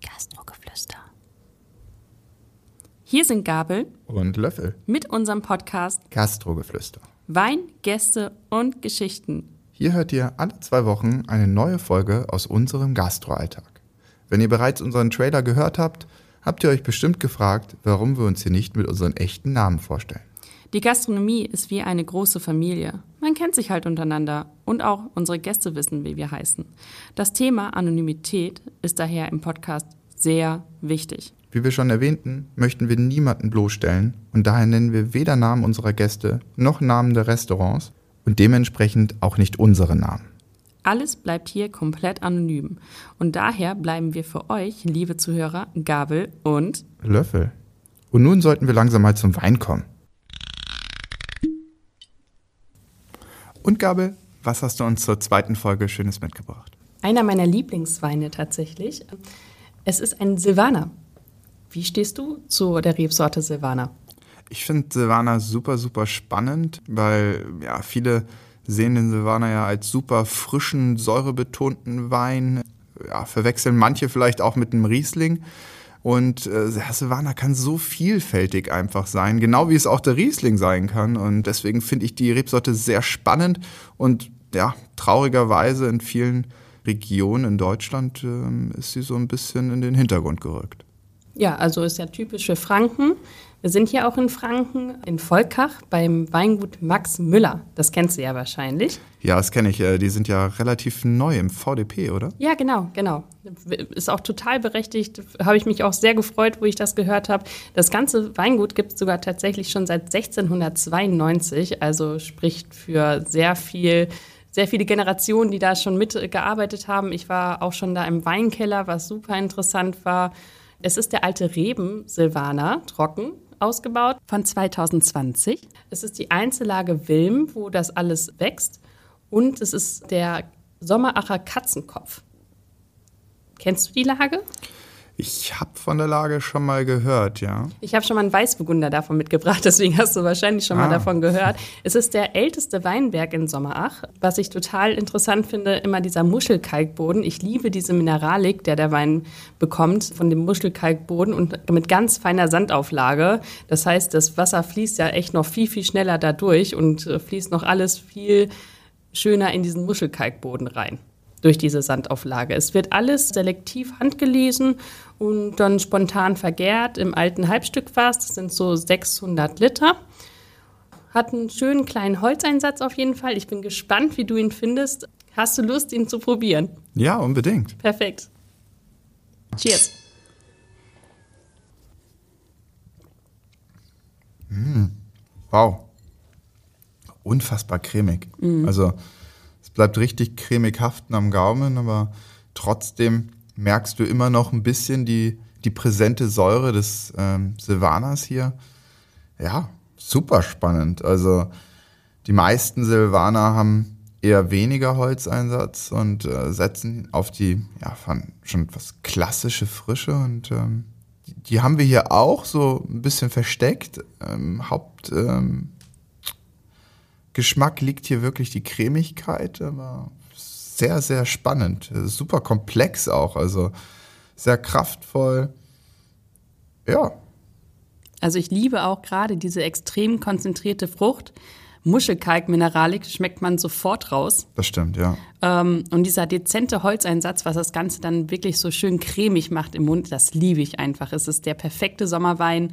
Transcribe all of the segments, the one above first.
Gastrogeflüster. Hier sind Gabel Und Löffel. mit unserem Podcast Gastrogeflüster. Wein, Gäste und Geschichten. Hier hört ihr alle zwei Wochen eine neue Folge aus unserem Gastroalltag. Wenn ihr bereits unseren Trailer gehört habt, habt ihr euch bestimmt gefragt, warum wir uns hier nicht mit unseren echten Namen vorstellen. Die Gastronomie ist wie eine große Familie. Man kennt sich halt untereinander und auch unsere Gäste wissen, wie wir heißen. Das Thema Anonymität ist daher im Podcast sehr wichtig. Wie wir schon erwähnten, möchten wir niemanden bloßstellen und daher nennen wir weder Namen unserer Gäste noch Namen der Restaurants und dementsprechend auch nicht unsere Namen. Alles bleibt hier komplett anonym. Und daher bleiben wir für euch, liebe Zuhörer, Gabel und Löffel. Und nun sollten wir langsam mal zum Wein kommen. Und Gabel, was hast du uns zur zweiten Folge Schönes mitgebracht? einer meiner Lieblingsweine tatsächlich. Es ist ein Silvaner. Wie stehst du zu der Rebsorte Silvaner? Ich finde Silvaner super, super spannend, weil ja, viele sehen den Silvaner ja als super frischen, säurebetonten Wein. Ja, verwechseln manche vielleicht auch mit einem Riesling. Und äh, Silvaner kann so vielfältig einfach sein, genau wie es auch der Riesling sein kann. Und deswegen finde ich die Rebsorte sehr spannend und ja, traurigerweise in vielen Regionen in Deutschland ähm, ist sie so ein bisschen in den Hintergrund gerückt. Ja, also ist ja typisch für Franken. Wir sind hier auch in Franken, in Volkach, beim Weingut Max Müller. Das kennst du ja wahrscheinlich. Ja, das kenne ich. Äh, Die sind ja relativ neu im VDP, oder? Ja, genau, genau. Ist auch total berechtigt. Habe ich mich auch sehr gefreut, wo ich das gehört habe. Das ganze Weingut gibt es sogar tatsächlich schon seit 1692, also spricht für sehr viel, sehr viele Generationen, die da schon mitgearbeitet haben. Ich war auch schon da im Weinkeller, was super interessant war. Es ist der alte Reben Silvaner, trocken ausgebaut, von 2020. Es ist die Einzellage Wilm, wo das alles wächst. Und es ist der Sommeracher Katzenkopf. Kennst du die Lage? Ich habe von der Lage schon mal gehört, ja. Ich habe schon mal einen Weißburgunder davon mitgebracht, deswegen hast du wahrscheinlich schon mal Ah. davon gehört. Es ist der älteste Weinberg in Sommerach. Was ich total interessant finde, immer dieser Muschelkalkboden. Ich liebe diese Mineralik, der der Wein bekommt von dem Muschelkalkboden und mit ganz feiner Sandauflage. Das heißt, das Wasser fließt ja echt noch viel, viel schneller dadurch und äh, fließt noch alles viel schöner in diesen Muschelkalkboden rein durch diese Sandauflage. Es wird alles selektiv handgelesen und dann spontan vergärt im alten Halbstückfass. Das sind so 600 Liter. Hat einen schönen kleinen Holzeinsatz auf jeden Fall. Ich bin gespannt, wie du ihn findest. Hast du Lust, ihn zu probieren? Ja, unbedingt. Perfekt. Cheers. Wow. Unfassbar cremig. Also es bleibt richtig cremig haften am Gaumen, aber trotzdem merkst du immer noch ein bisschen die, die präsente Säure des ähm, Silvaners hier. Ja, super spannend. Also die meisten Silvaner haben eher weniger Holzeinsatz und äh, setzen auf die ja, schon etwas klassische Frische und ähm, die, die haben wir hier auch so ein bisschen versteckt. Ähm, Haupt ähm, liegt hier wirklich die Cremigkeit, aber sehr, sehr spannend. Super komplex auch, also sehr kraftvoll. Ja, Also ich liebe auch gerade diese extrem konzentrierte Frucht. Muschelkalk-Mineralik schmeckt man sofort raus. das stimmt, ja. Ähm, und dieser dezente Holzeinsatz, was das Ganze dann wirklich so schön cremig macht im Mund, das liebe ich einfach. Es ist der perfekte Sommerwein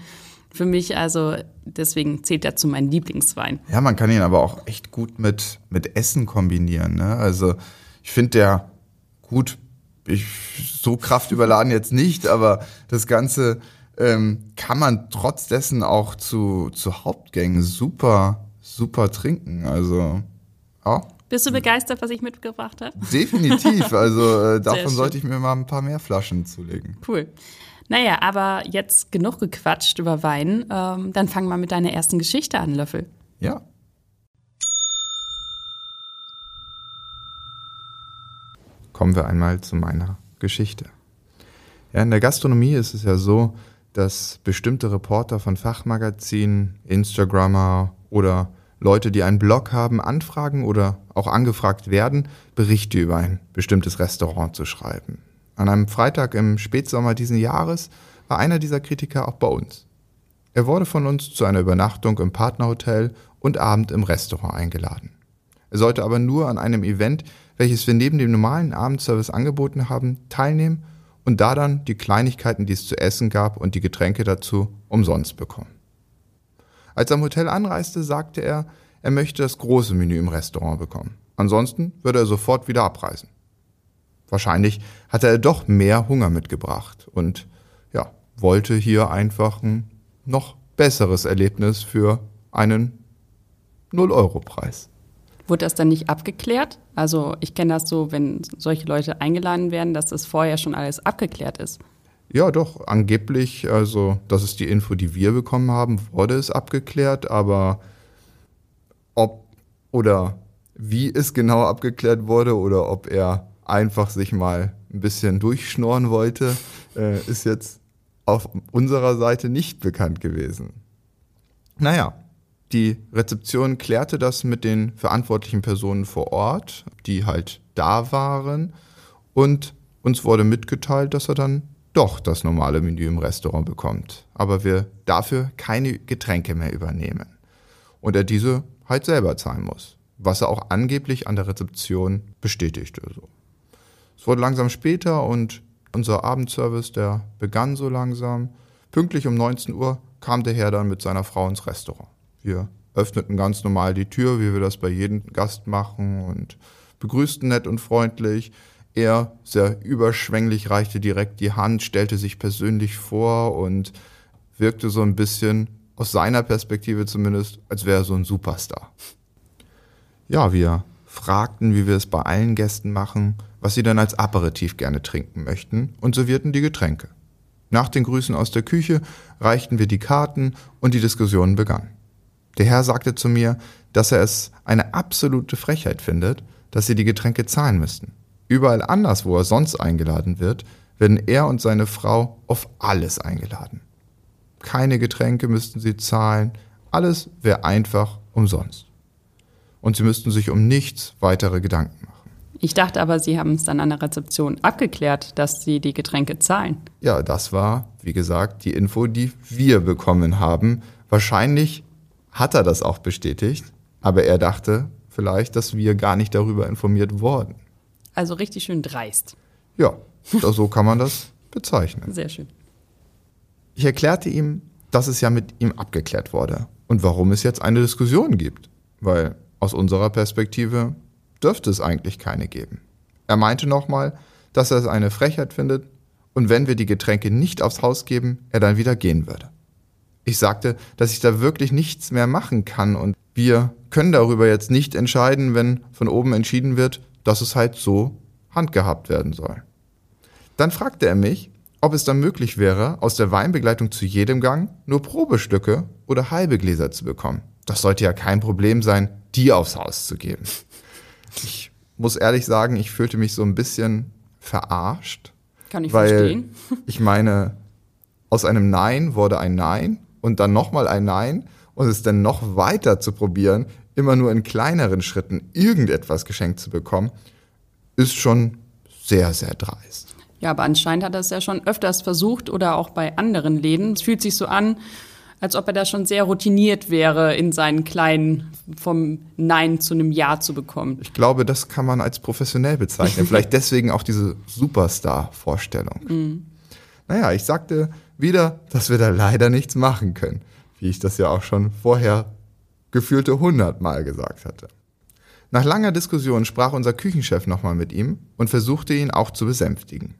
für mich. Also deswegen zählt er zu meinem Lieblingswein. Ja, man kann ihn aber auch echt gut mit, mit Essen kombinieren. Ne? Also ich finde der gut, ich, so kraftüberladen jetzt nicht, aber das Ganze ähm, kann man trotz dessen auch zu, zu Hauptgängen super, super trinken. Also ja, Bist du begeistert, was ich mitgebracht habe? definitiv. Also äh, davon sollte ich mir mal ein paar mehr Flaschen zulegen. Cool. Naja, aber jetzt genug gequatscht über Wein. Ähm, dann fang mal mit deiner ersten Geschichte an, Löffel. Ja. Kommen wir einmal zu meiner Geschichte. Ja, in der Gastronomie ist es ja so, dass bestimmte Reporter von Fachmagazinen, Instagrammer oder Leute, die einen Blog haben, anfragen oder auch angefragt werden, Berichte über ein bestimmtes Restaurant zu schreiben. An einem Freitag im Spätsommer diesen Jahres war einer dieser Kritiker auch bei uns. Er wurde von uns zu einer Übernachtung im Partnerhotel und Abend im Restaurant eingeladen. Er sollte aber nur an einem Event, welches wir neben dem normalen Abendservice angeboten haben, teilnehmen und da dann die Kleinigkeiten, die es zu essen gab und die Getränke dazu umsonst bekommen. Als er am Hotel anreiste, sagte er, er möchte das große Menü im Restaurant bekommen. Ansonsten würde er sofort wieder abreisen. Wahrscheinlich hatte er doch mehr Hunger mitgebracht und ja, wollte hier einfach ein noch besseres Erlebnis für einen 0-Euro-Preis. Wurde das dann nicht abgeklärt? Also ich kenne das so, wenn solche Leute eingeladen werden, dass das vorher schon alles abgeklärt ist. Ja, doch, angeblich, also das ist die Info, die wir bekommen haben, wurde es abgeklärt, aber ob oder wie es genau abgeklärt wurde oder ob er einfach sich mal ein bisschen durchschnorren wollte, äh, ist jetzt auf unserer Seite nicht bekannt gewesen. Naja, die Rezeption klärte das mit den verantwortlichen Personen vor Ort, die halt da waren, und uns wurde mitgeteilt, dass er dann doch das normale Menü im Restaurant bekommt, aber wir dafür keine Getränke mehr übernehmen und er diese halt selber zahlen muss, was er auch angeblich an der Rezeption bestätigte. So. Es wurde langsam später und unser Abendservice, der begann so langsam. Pünktlich um 19 Uhr kam der Herr dann mit seiner Frau ins Restaurant. Wir öffneten ganz normal die Tür, wie wir das bei jedem Gast machen und begrüßten nett und freundlich. Er, sehr überschwänglich, reichte direkt die Hand, stellte sich persönlich vor und wirkte so ein bisschen, aus seiner Perspektive zumindest, als wäre er so ein Superstar. Ja, wir fragten, wie wir es bei allen Gästen machen, was sie dann als Aperitif gerne trinken möchten und servierten die Getränke. Nach den Grüßen aus der Küche reichten wir die Karten und die Diskussion begann. Der Herr sagte zu mir, dass er es eine absolute Frechheit findet, dass sie die Getränke zahlen müssten. Überall anders, wo er sonst eingeladen wird, werden er und seine Frau auf alles eingeladen. Keine Getränke müssten sie zahlen, alles wäre einfach umsonst. Und sie müssten sich um nichts weitere Gedanken machen. Ich dachte aber, Sie haben es dann an der Rezeption abgeklärt, dass Sie die Getränke zahlen. Ja, das war, wie gesagt, die Info, die wir bekommen haben. Wahrscheinlich hat er das auch bestätigt, aber er dachte vielleicht, dass wir gar nicht darüber informiert wurden. Also richtig schön dreist. Ja, so kann man das bezeichnen. Sehr schön. Ich erklärte ihm, dass es ja mit ihm abgeklärt wurde und warum es jetzt eine Diskussion gibt, weil aus unserer Perspektive dürfte es eigentlich keine geben. Er meinte nochmal, dass er es eine Frechheit findet und wenn wir die Getränke nicht aufs Haus geben, er dann wieder gehen würde. Ich sagte, dass ich da wirklich nichts mehr machen kann und wir können darüber jetzt nicht entscheiden, wenn von oben entschieden wird, dass es halt so handgehabt werden soll. Dann fragte er mich, ob es dann möglich wäre, aus der Weinbegleitung zu jedem Gang nur Probestücke oder halbe Gläser zu bekommen. Das sollte ja kein Problem sein, die aufs Haus zu geben. Ich muss ehrlich sagen, ich fühlte mich so ein bisschen verarscht. Kann ich weil verstehen. Ich meine, aus einem Nein wurde ein Nein und dann nochmal ein Nein und es dann noch weiter zu probieren, immer nur in kleineren Schritten irgendetwas geschenkt zu bekommen, ist schon sehr, sehr dreist. Ja, aber anscheinend hat er es ja schon öfters versucht oder auch bei anderen Läden. Es fühlt sich so an, als ob er da schon sehr routiniert wäre, in seinen kleinen vom Nein zu einem Ja zu bekommen. Ich glaube, das kann man als professionell bezeichnen. Vielleicht deswegen auch diese Superstar-Vorstellung. Mhm. Naja, ich sagte wieder, dass wir da leider nichts machen können, wie ich das ja auch schon vorher gefühlte hundertmal gesagt hatte. Nach langer Diskussion sprach unser Küchenchef nochmal mit ihm und versuchte ihn auch zu besänftigen.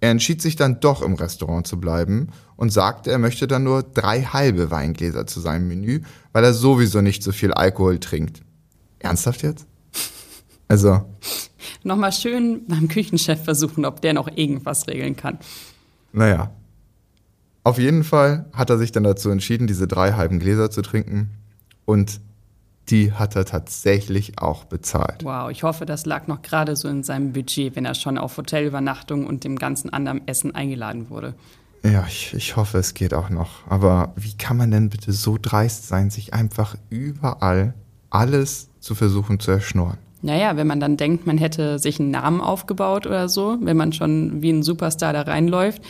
Er entschied sich dann doch im Restaurant zu bleiben und sagte, er möchte dann nur drei halbe Weingläser zu seinem Menü, weil er sowieso nicht so viel Alkohol trinkt. Ernsthaft jetzt? Also. Nochmal schön beim Küchenchef versuchen, ob der noch irgendwas regeln kann. Naja. Auf jeden Fall hat er sich dann dazu entschieden, diese drei halben Gläser zu trinken. Und die hat er tatsächlich auch bezahlt. Wow, ich hoffe, das lag noch gerade so in seinem Budget, wenn er schon auf Hotelübernachtung und dem ganzen anderen Essen eingeladen wurde. Ja, ich, ich hoffe, es geht auch noch. Aber wie kann man denn bitte so dreist sein, sich einfach überall alles zu versuchen zu erschnorren. Naja, wenn man dann denkt, man hätte sich einen Namen aufgebaut oder so, wenn man schon wie ein Superstar da reinläuft,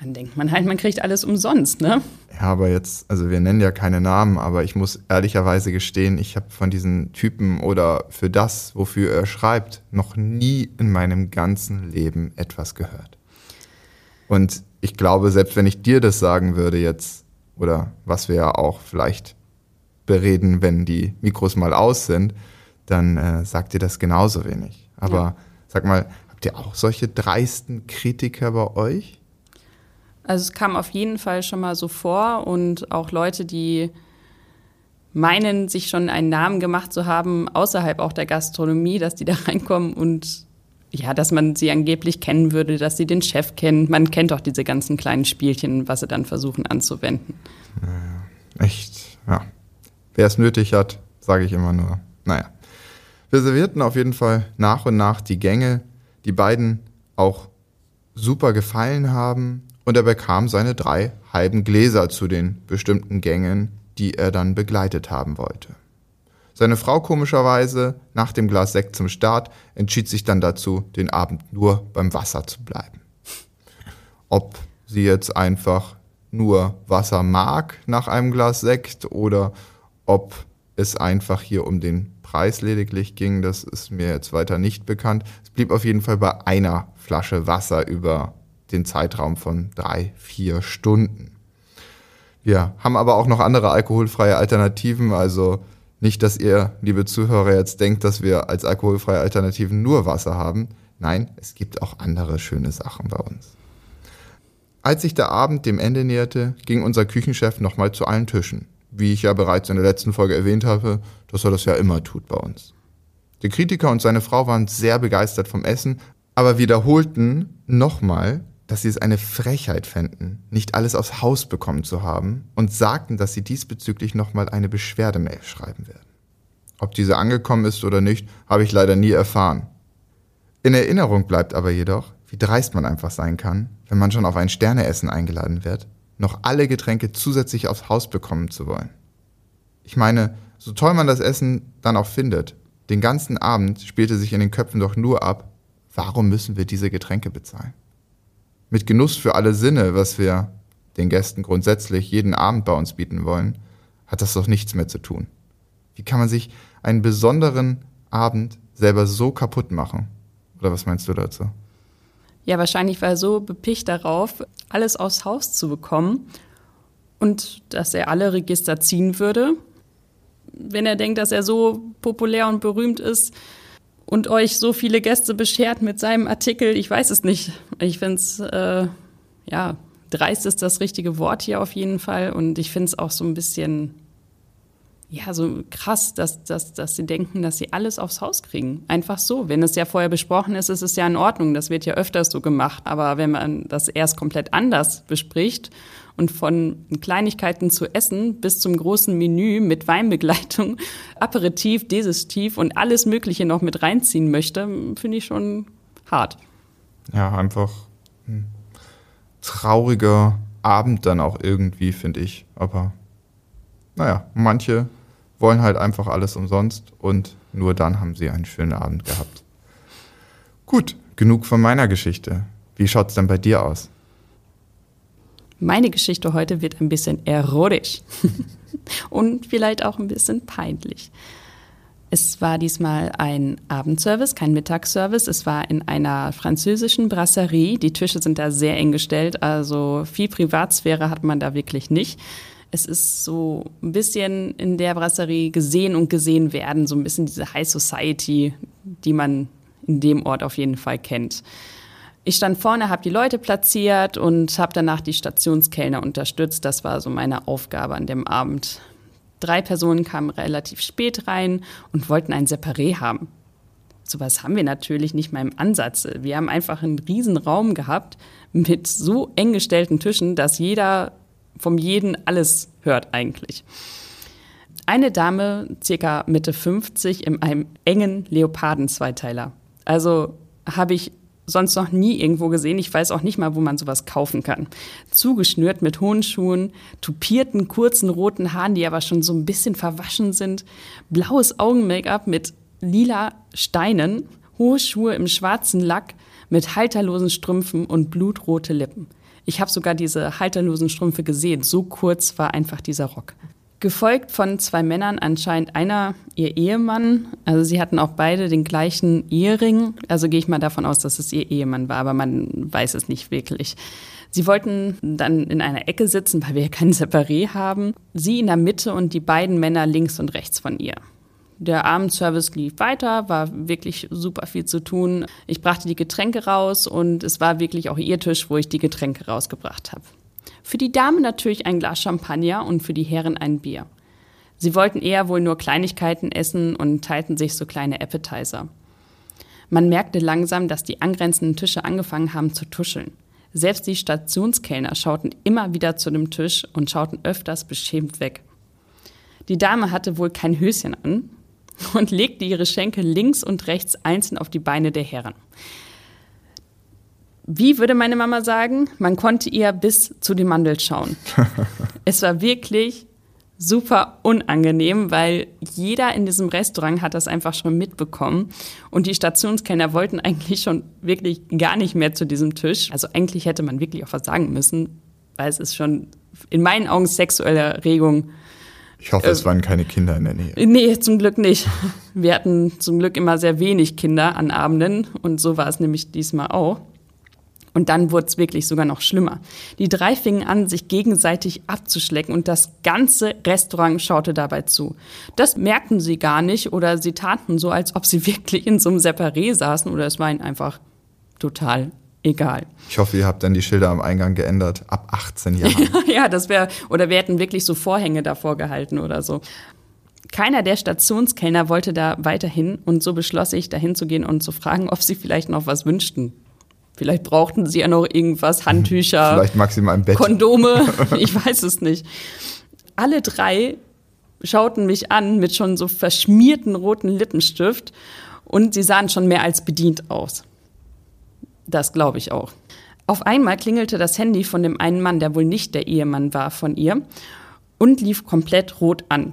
dann denkt man halt, man kriegt alles umsonst, ne? Ja, aber jetzt, also wir nennen ja keine Namen, aber ich muss ehrlicherweise gestehen, ich habe von diesen Typen oder für das, wofür er schreibt, noch nie in meinem ganzen Leben etwas gehört. Und ich glaube, selbst wenn ich dir das sagen würde jetzt, oder was wir ja auch vielleicht bereden, wenn die Mikros mal aus sind, dann äh, sagt ihr das genauso wenig. Aber ja. sag mal, habt ihr auch solche dreisten Kritiker bei euch? Also es kam auf jeden Fall schon mal so vor und auch Leute, die meinen, sich schon einen Namen gemacht zu haben, außerhalb auch der Gastronomie, dass die da reinkommen und ja, dass man sie angeblich kennen würde, dass sie den Chef kennen. Man kennt doch diese ganzen kleinen Spielchen, was sie dann versuchen anzuwenden. Naja, echt, ja. Wer es nötig hat, sage ich immer nur. Naja. Wir servierten auf jeden Fall nach und nach die Gänge, die beiden auch super gefallen haben und er bekam seine drei halben Gläser zu den bestimmten Gängen, die er dann begleitet haben wollte. Seine Frau komischerweise, nach dem Glas Sekt zum Start, entschied sich dann dazu, den Abend nur beim Wasser zu bleiben. Ob sie jetzt einfach nur Wasser mag nach einem Glas Sekt oder ob es einfach hier um den Preis lediglich ging, das ist mir jetzt weiter nicht bekannt. Es blieb auf jeden Fall bei einer Flasche Wasser über den Zeitraum von drei, vier Stunden. Wir haben aber auch noch andere alkoholfreie Alternativen, also nicht, dass ihr, liebe Zuhörer, jetzt denkt, dass wir als alkoholfreie Alternativen nur Wasser haben. Nein, es gibt auch andere schöne Sachen bei uns. Als sich der Abend dem Ende näherte, ging unser Küchenchef nochmal zu allen Tischen wie ich ja bereits in der letzten Folge erwähnt habe, dass er das ja immer tut bei uns. Der Kritiker und seine Frau waren sehr begeistert vom Essen, aber wiederholten nochmal, dass sie es eine Frechheit fänden, nicht alles aufs Haus bekommen zu haben und sagten, dass sie diesbezüglich nochmal eine Beschwerdemail schreiben werden. Ob diese angekommen ist oder nicht, habe ich leider nie erfahren. In Erinnerung bleibt aber jedoch, wie dreist man einfach sein kann, wenn man schon auf ein Sterneessen eingeladen wird noch alle Getränke zusätzlich aufs Haus bekommen zu wollen. Ich meine, so toll man das Essen dann auch findet, den ganzen Abend spielte sich in den Köpfen doch nur ab, warum müssen wir diese Getränke bezahlen? Mit Genuss für alle Sinne, was wir den Gästen grundsätzlich jeden Abend bei uns bieten wollen, hat das doch nichts mehr zu tun. Wie kann man sich einen besonderen Abend selber so kaputt machen? Oder was meinst du dazu? Ja, wahrscheinlich war er so bepicht darauf, alles aufs Haus zu bekommen und dass er alle Register ziehen würde. Wenn er denkt, dass er so populär und berühmt ist und euch so viele Gäste beschert mit seinem Artikel, ich weiß es nicht. Ich finde es, äh, ja, dreist ist das richtige Wort hier auf jeden Fall und ich finde es auch so ein bisschen ja, so krass, dass, dass, dass sie denken, dass sie alles aufs Haus kriegen. Einfach so. Wenn es ja vorher besprochen ist, ist es ja in Ordnung. Das wird ja öfters so gemacht. Aber wenn man das erst komplett anders bespricht und von Kleinigkeiten zu essen bis zum großen Menü mit Weinbegleitung, Aperitif, Digestiv und alles Mögliche noch mit reinziehen möchte, finde ich schon hart. Ja, einfach ein trauriger Abend dann auch irgendwie, finde ich. Aber naja, manche wollen halt einfach alles umsonst und nur dann haben sie einen schönen Abend gehabt. Gut, genug von meiner Geschichte. Wie schaut es denn bei dir aus? Meine Geschichte heute wird ein bisschen erotisch und vielleicht auch ein bisschen peinlich. Es war diesmal ein Abendservice, kein Mittagsservice. Es war in einer französischen Brasserie. Die Tische sind da sehr eng gestellt, also viel Privatsphäre hat man da wirklich nicht es ist so ein bisschen in der Brasserie gesehen und gesehen werden, so ein bisschen diese High Society, die man in dem Ort auf jeden Fall kennt. Ich stand vorne, habe die Leute platziert und habe danach die Stationskellner unterstützt. Das war so meine Aufgabe an dem Abend. Drei Personen kamen relativ spät rein und wollten ein Separé haben. Sowas haben wir natürlich nicht mal im Ansatz. Wir haben einfach einen riesen Raum gehabt mit so eng gestellten Tischen, dass jeder vom jeden alles hört eigentlich. Eine Dame, circa Mitte 50, in einem engen Leoparden-Zweiteiler. Also habe ich sonst noch nie irgendwo gesehen. Ich weiß auch nicht mal, wo man sowas kaufen kann. Zugeschnürt mit hohen Schuhen, tupierten, kurzen, roten Haaren, die aber schon so ein bisschen verwaschen sind, blaues Augen-Make-up mit lila Steinen, hohe Schuhe im schwarzen Lack mit halterlosen Strümpfen und blutrote Lippen. Ich habe sogar diese halterlosen Strümpfe gesehen. So kurz war einfach dieser Rock. Gefolgt von zwei Männern, anscheinend einer ihr Ehemann. Also sie hatten auch beide den gleichen Ehering. Also gehe ich mal davon aus, dass es ihr Ehemann war, aber man weiß es nicht wirklich. Sie wollten dann in einer Ecke sitzen, weil wir ja kein Separé haben. Sie in der Mitte und die beiden Männer links und rechts von ihr. Der Abendservice lief weiter, war wirklich super viel zu tun. Ich brachte die Getränke raus und es war wirklich auch ihr Tisch, wo ich die Getränke rausgebracht habe. Für die Dame natürlich ein Glas Champagner und für die Herren ein Bier. Sie wollten eher wohl nur Kleinigkeiten essen und teilten sich so kleine Appetizer. Man merkte langsam, dass die angrenzenden Tische angefangen haben zu tuscheln. Selbst die Stationskellner schauten immer wieder zu dem Tisch und schauten öfters beschämt weg. Die Dame hatte wohl kein Höschen an und legte ihre Schenkel links und rechts einzeln auf die Beine der Herren wie würde meine Mama sagen, man konnte ihr bis zu den Mandel schauen. es war wirklich super unangenehm, weil jeder in diesem Restaurant hat das einfach schon mitbekommen und die Stationskenner wollten eigentlich schon wirklich gar nicht mehr zu diesem Tisch. Also eigentlich hätte man wirklich auch was sagen müssen, weil es ist schon in meinen Augen sexuelle Erregung. Ich hoffe, äh, es waren keine Kinder in der Nähe. Nee, zum Glück nicht. Wir hatten zum Glück immer sehr wenig Kinder an Abenden und so war es nämlich diesmal auch. Und dann wurde es wirklich sogar noch schlimmer. Die drei fingen an, sich gegenseitig abzuschlecken und das ganze Restaurant schaute dabei zu. Das merkten sie gar nicht oder sie taten so, als ob sie wirklich in so einem Separé saßen oder es war ihnen einfach total egal. Ich hoffe, ihr habt dann die Schilder am Eingang geändert, ab 18 Jahren. ja, das wäre, oder wir hätten wirklich so Vorhänge davor gehalten oder so. Keiner der Stationskellner wollte da weiterhin und so beschloss ich, dahin zu gehen und zu fragen, ob sie vielleicht noch was wünschten. Vielleicht brauchten sie ja noch irgendwas, Handtücher, Vielleicht maximal ein Bett. Kondome, ich weiß es nicht. Alle drei schauten mich an mit schon so verschmierten roten Lippenstift und sie sahen schon mehr als bedient aus. Das glaube ich auch. Auf einmal klingelte das Handy von dem einen Mann, der wohl nicht der Ehemann war von ihr, und lief komplett rot an.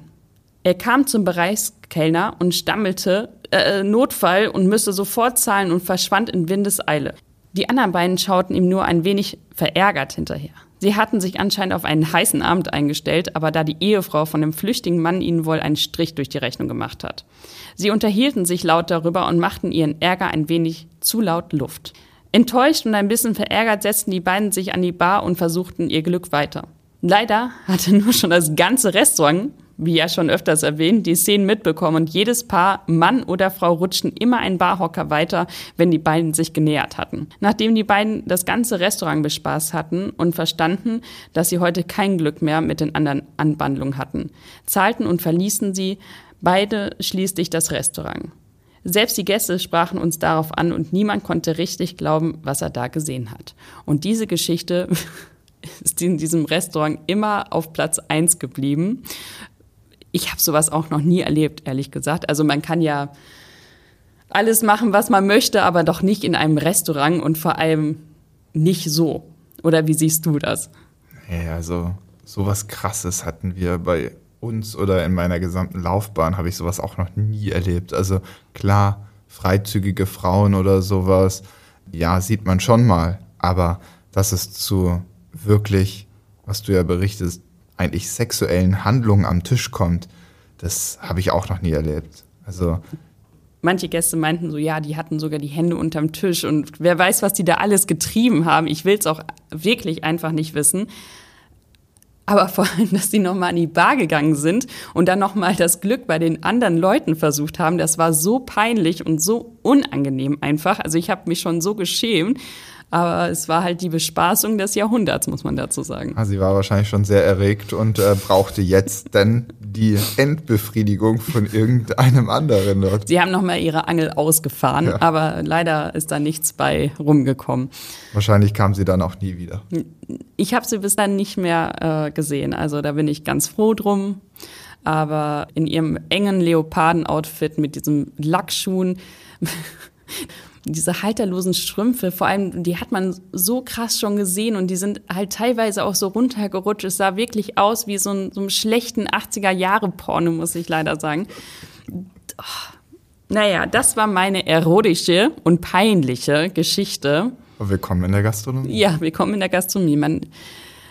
Er kam zum Bereichskellner und stammelte äh, Notfall und müsse sofort zahlen und verschwand in Windeseile. Die anderen beiden schauten ihm nur ein wenig verärgert hinterher. Sie hatten sich anscheinend auf einen heißen Abend eingestellt, aber da die Ehefrau von dem flüchtigen Mann ihnen wohl einen Strich durch die Rechnung gemacht hat. Sie unterhielten sich laut darüber und machten ihren Ärger ein wenig zu laut Luft. Enttäuscht und ein bisschen verärgert setzten die beiden sich an die Bar und versuchten ihr Glück weiter. Leider hatte nur schon das ganze Restaurant wie ja schon öfters erwähnt, die Szenen mitbekommen und jedes Paar, Mann oder Frau, rutschten immer ein Barhocker weiter, wenn die beiden sich genähert hatten. Nachdem die beiden das ganze Restaurant bespaßt hatten und verstanden, dass sie heute kein Glück mehr mit den anderen Anbandlungen hatten, zahlten und verließen sie beide schließlich das Restaurant. Selbst die Gäste sprachen uns darauf an und niemand konnte richtig glauben, was er da gesehen hat. Und diese Geschichte ist in diesem Restaurant immer auf Platz eins geblieben ich habe sowas auch noch nie erlebt, ehrlich gesagt. Also man kann ja alles machen, was man möchte, aber doch nicht in einem Restaurant und vor allem nicht so. Oder wie siehst du das? Ja, also sowas Krasses hatten wir bei uns oder in meiner gesamten Laufbahn habe ich sowas auch noch nie erlebt. Also klar, freizügige Frauen oder sowas, ja, sieht man schon mal. Aber dass es zu wirklich, was du ja berichtest, eigentlich sexuellen Handlungen am Tisch kommt, das habe ich auch noch nie erlebt. Also manche Gäste meinten so, ja, die hatten sogar die Hände unterm Tisch und wer weiß, was die da alles getrieben haben. Ich will es auch wirklich einfach nicht wissen. Aber vor allem, dass die nochmal an die Bar gegangen sind und dann nochmal das Glück bei den anderen Leuten versucht haben, das war so peinlich und so unangenehm einfach. Also ich habe mich schon so geschämt. Aber es war halt die Bespaßung des Jahrhunderts, muss man dazu sagen. Ah, sie war wahrscheinlich schon sehr erregt und äh, brauchte jetzt dann die Endbefriedigung von irgendeinem anderen dort. Sie haben nochmal ihre Angel ausgefahren, ja. aber leider ist da nichts bei rumgekommen. Wahrscheinlich kam sie dann auch nie wieder. Ich habe sie bis dann nicht mehr äh, gesehen, also da bin ich ganz froh drum. Aber in ihrem engen Leoparden-Outfit mit diesem Lackschuhen diese halterlosen Strümpfe, vor allem, die hat man so krass schon gesehen und die sind halt teilweise auch so runtergerutscht. Es sah wirklich aus wie so ein, so ein schlechten 80er-Jahre-Porno, muss ich leider sagen. Oh. Naja, das war meine erotische und peinliche Geschichte. Willkommen in der Gastronomie. Ja, willkommen in der Gastronomie. Man,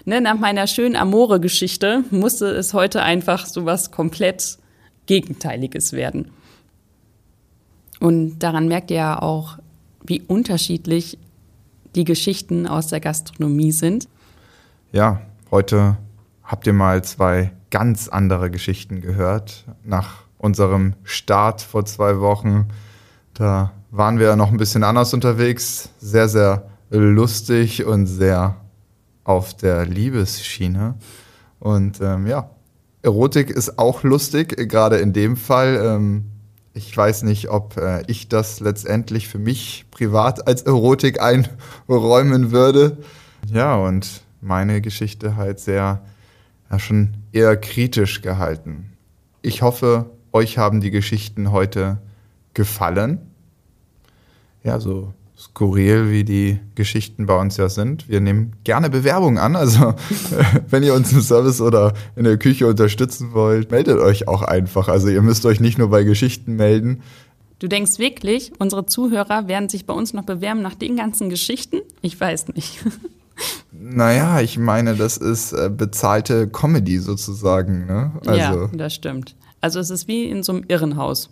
ne, nach meiner schönen Amore-Geschichte musste es heute einfach so was komplett Gegenteiliges werden. Und daran merkt ihr ja auch, wie unterschiedlich die Geschichten aus der Gastronomie sind. Ja, heute habt ihr mal zwei ganz andere Geschichten gehört. Nach unserem Start vor zwei Wochen, da waren wir ja noch ein bisschen anders unterwegs. Sehr, sehr lustig und sehr auf der Liebesschiene. Und ähm, ja, Erotik ist auch lustig, gerade in dem Fall. Ähm, ich weiß nicht, ob äh, ich das letztendlich für mich privat als Erotik einräumen würde. Ja, und meine Geschichte halt sehr, ja, schon eher kritisch gehalten. Ich hoffe, euch haben die Geschichten heute gefallen. Ja, so skurril, wie die Geschichten bei uns ja sind. Wir nehmen gerne Bewerbungen an. Also wenn ihr uns im Service oder in der Küche unterstützen wollt, meldet euch auch einfach. Also ihr müsst euch nicht nur bei Geschichten melden. Du denkst wirklich, unsere Zuhörer werden sich bei uns noch bewerben nach den ganzen Geschichten? Ich weiß nicht. Naja, ich meine, das ist äh, bezahlte Comedy sozusagen. Ne? Also, ja, das stimmt. Also es ist wie in so einem Irrenhaus.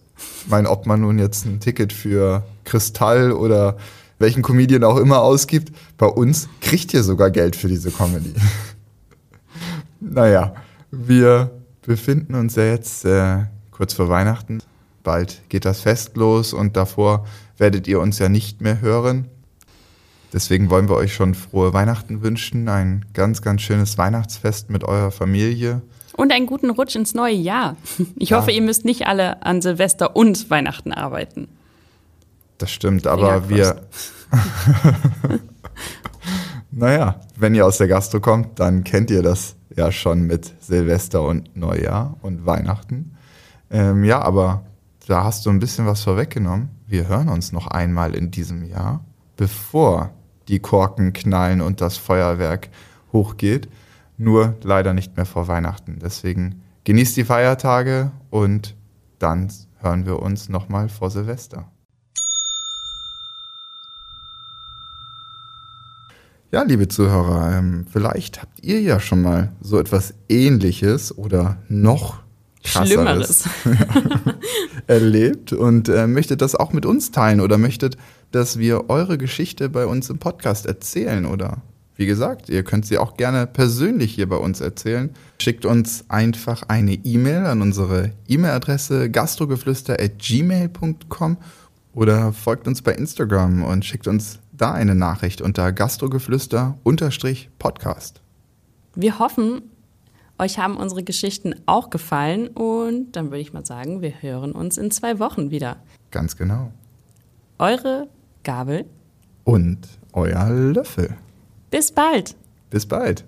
Meine, ob man nun jetzt ein Ticket für Kristall oder welchen Comedian auch immer ausgibt, bei uns kriegt ihr sogar Geld für diese Comedy. naja, wir befinden uns ja jetzt äh, kurz vor Weihnachten. Bald geht das Fest los und davor werdet ihr uns ja nicht mehr hören. Deswegen wollen wir euch schon frohe Weihnachten wünschen, ein ganz, ganz schönes Weihnachtsfest mit eurer Familie. Und einen guten Rutsch ins neue Jahr. Ich ja. hoffe, ihr müsst nicht alle an Silvester und Weihnachten arbeiten. Das stimmt, aber wir. naja, wenn ihr aus der Gastro kommt, dann kennt ihr das ja schon mit Silvester und Neujahr und Weihnachten. Ähm, ja, aber da hast du ein bisschen was vorweggenommen. Wir hören uns noch einmal in diesem Jahr, bevor die Korken knallen und das Feuerwerk hochgeht nur leider nicht mehr vor Weihnachten. Deswegen genießt die Feiertage und dann hören wir uns nochmal vor Silvester. Ja, liebe Zuhörer, ähm, vielleicht habt ihr ja schon mal so etwas Ähnliches oder noch Schlimmeres erlebt und äh, möchtet das auch mit uns teilen oder möchtet, dass wir eure Geschichte bei uns im Podcast erzählen oder wie gesagt, ihr könnt sie auch gerne persönlich hier bei uns erzählen. Schickt uns einfach eine E-Mail an unsere E-Mail-Adresse gastrogeflüster.gmail.com oder folgt uns bei Instagram und schickt uns da eine Nachricht unter gastrogeflüster-podcast. Wir hoffen, euch haben unsere Geschichten auch gefallen und dann würde ich mal sagen, wir hören uns in zwei Wochen wieder. Ganz genau. Eure Gabel und euer Löffel. Bis bald. Bis bald.